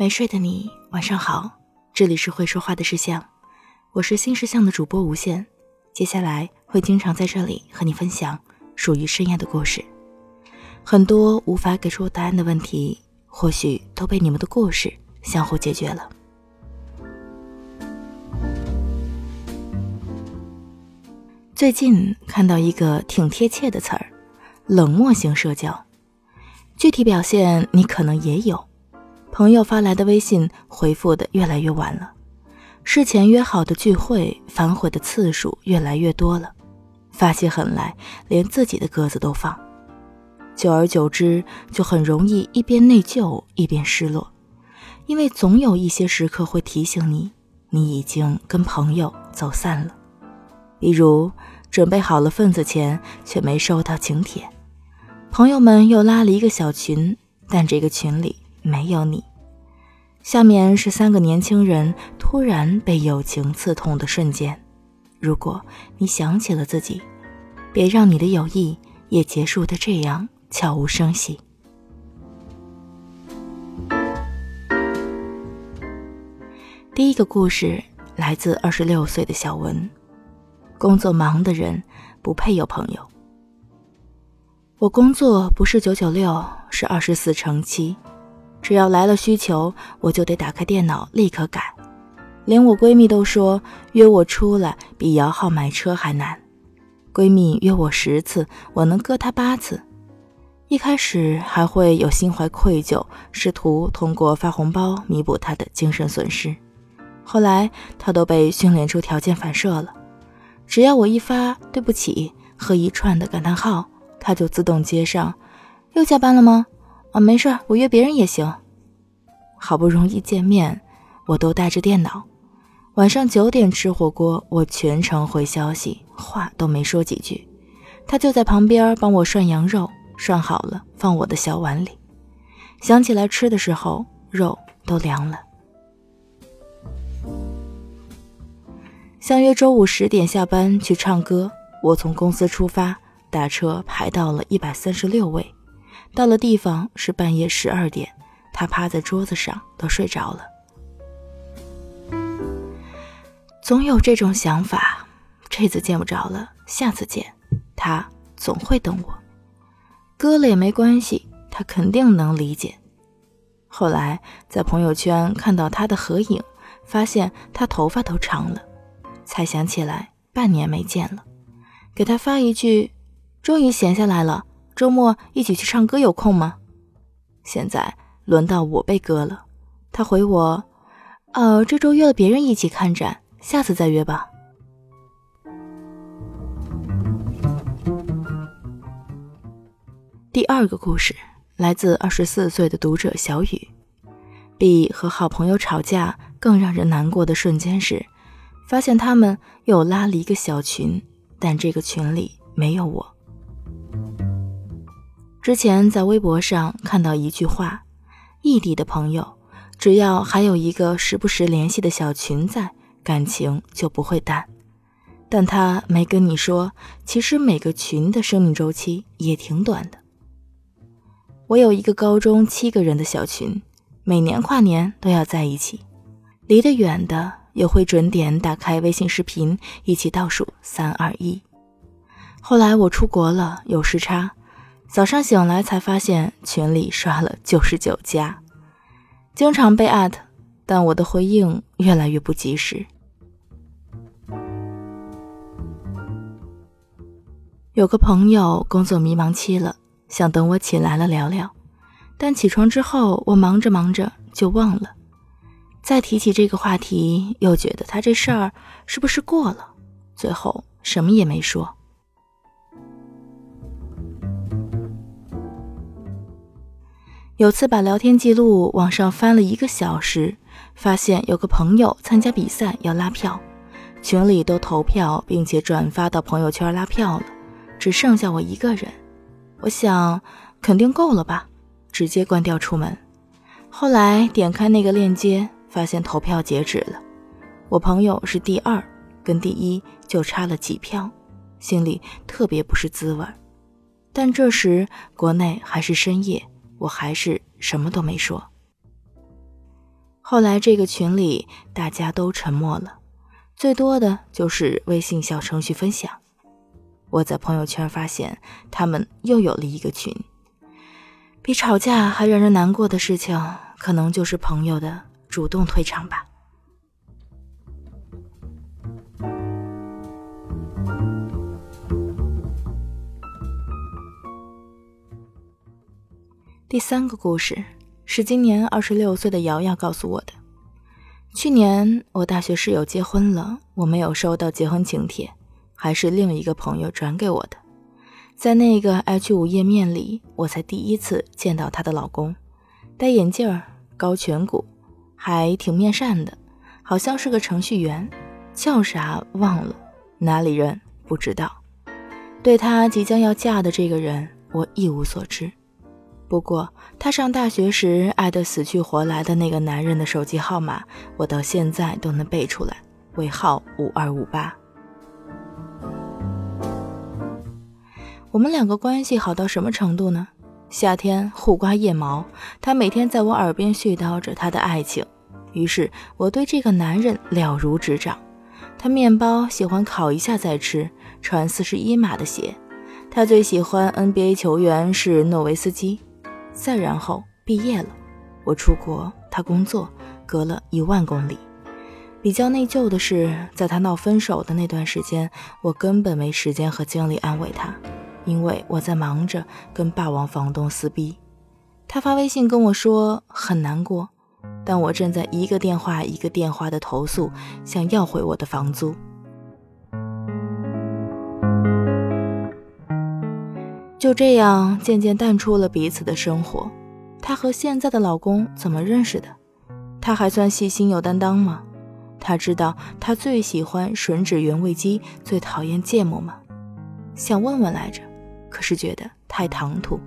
没睡的你，晚上好，这里是会说话的石像，我是新石像的主播无限，接下来会经常在这里和你分享属于深夜的故事，很多无法给出答案的问题，或许都被你们的故事相互解决了。最近看到一个挺贴切的词儿，冷漠型社交，具体表现你可能也有。朋友发来的微信回复的越来越晚了，事前约好的聚会反悔的次数越来越多了，发起狠来连自己的鸽子都放，久而久之就很容易一边内疚一边失落，因为总有一些时刻会提醒你，你已经跟朋友走散了，比如准备好了份子钱却没收到请帖，朋友们又拉了一个小群，但这个群里。没有你。下面是三个年轻人突然被友情刺痛的瞬间。如果你想起了自己，别让你的友谊也结束的这样悄无声息。第一个故事来自二十六岁的小文。工作忙的人不配有朋友。我工作不是九九六，是二十四乘七。只要来了需求，我就得打开电脑立刻改。连我闺蜜都说约我出来比摇号买车还难。闺蜜约我十次，我能割她八次。一开始还会有心怀愧疚，试图通过发红包弥补她的精神损失。后来她都被训练出条件反射了，只要我一发对不起和一串的感叹号，她就自动接上。又加班了吗？啊，没事，我约别人也行。好不容易见面，我都带着电脑。晚上九点吃火锅，我全程回消息，话都没说几句。他就在旁边帮我涮羊肉，涮好了放我的小碗里。想起来吃的时候，肉都凉了。相约周五十点下班去唱歌，我从公司出发，打车排到了一百三十六位。到了地方是半夜十二点，他趴在桌子上都睡着了。总有这种想法，这次见不着了，下次见，他总会等我。割了也没关系，他肯定能理解。后来在朋友圈看到他的合影，发现他头发都长了，才想起来半年没见了，给他发一句：“终于闲下来了。”周末一起去唱歌，有空吗？现在轮到我被割了。他回我：“呃，这周约了别人一起看展，下次再约吧。”第二个故事来自二十四岁的读者小雨。比和好朋友吵架更让人难过的瞬间是，发现他们又拉了一个小群，但这个群里没有我。之前在微博上看到一句话：“异地的朋友，只要还有一个时不时联系的小群在，感情就不会淡。”但他没跟你说，其实每个群的生命周期也挺短的。我有一个高中七个人的小群，每年跨年都要在一起，离得远的也会准点打开微信视频，一起倒数三二一。后来我出国了，有时差。早上醒来才发现群里刷了九十九加，经常被艾特，但我的回应越来越不及时。有个朋友工作迷茫期了，想等我起来了聊聊，但起床之后我忙着忙着就忘了，再提起这个话题又觉得他这事儿是不是过了，最后什么也没说。有次把聊天记录往上翻了一个小时，发现有个朋友参加比赛要拉票，群里都投票并且转发到朋友圈拉票了，只剩下我一个人。我想肯定够了吧，直接关掉出门。后来点开那个链接，发现投票截止了，我朋友是第二，跟第一就差了几票，心里特别不是滋味。但这时国内还是深夜。我还是什么都没说。后来这个群里大家都沉默了，最多的就是微信小程序分享。我在朋友圈发现他们又有了一个群。比吵架还让人难过的事情，可能就是朋友的主动退场吧。第三个故事是今年二十六岁的瑶瑶告诉我的。去年我大学室友结婚了，我没有收到结婚请帖，还是另一个朋友转给我的。在那个 H 五页面里，我才第一次见到她的老公，戴眼镜儿，高颧骨，还挺面善的，好像是个程序员，叫啥忘了，哪里人不知道。对她即将要嫁的这个人，我一无所知。不过，他上大学时爱得死去活来的那个男人的手机号码，我到现在都能背出来，尾号五二五八。我们两个关系好到什么程度呢？夏天互刮腋毛，他每天在我耳边絮叨着他的爱情，于是我对这个男人了如指掌。他面包喜欢烤一下再吃，穿四十一码的鞋，他最喜欢 NBA 球员是诺维斯基。再然后毕业了，我出国，他工作，隔了一万公里。比较内疚的是，在他闹分手的那段时间，我根本没时间和精力安慰他，因为我在忙着跟霸王房东撕逼。他发微信跟我说很难过，但我正在一个电话一个电话的投诉，想要回我的房租。就这样渐渐淡出了彼此的生活。她和现在的老公怎么认识的？她还算细心有担当吗？她知道她最喜欢吮指原味鸡，最讨厌芥末吗？想问问来着，可是觉得太唐突。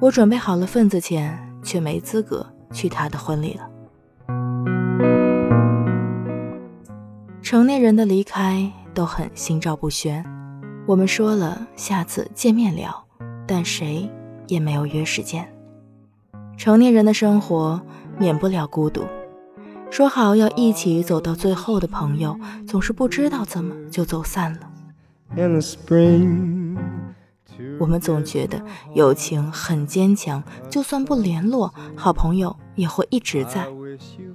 我准备好了份子钱，却没资格去他的婚礼了。成年人的离开都很心照不宣。我们说了下次见面聊，但谁也没有约时间。成年人的生活免不了孤独，说好要一起走到最后的朋友，总是不知道怎么就走散了。我们总觉得友情很坚强，就算不联络，好朋友也会一直在，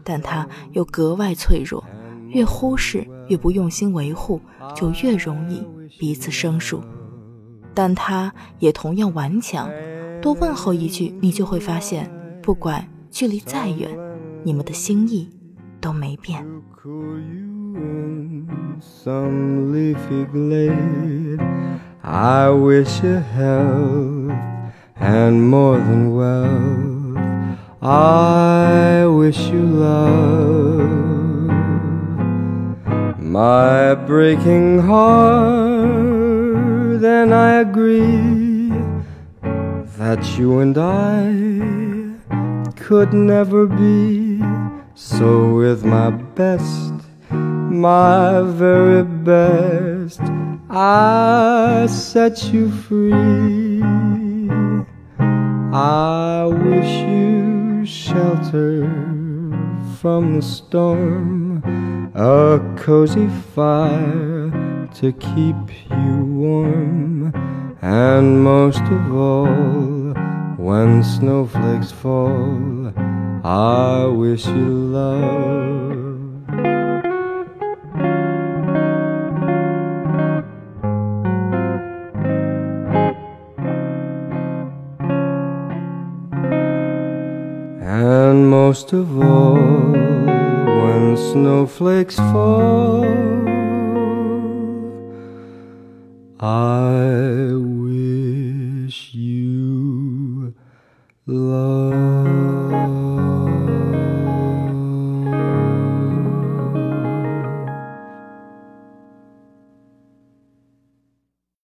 但它又格外脆弱。越忽视，越不用心维护，就越容易彼此生疏。但他也同样顽强，多问候一句，你就会发现，不管距离再远，你们的心意都没变。my breaking heart, then I agree that you and I could never be. So, with my best, my very best, I set you free. I wish you shelter from the storm a cozy fire to keep you warm, and most of all, when snowflakes fall, I wish you love. And most of all, when snowflakes fall, 아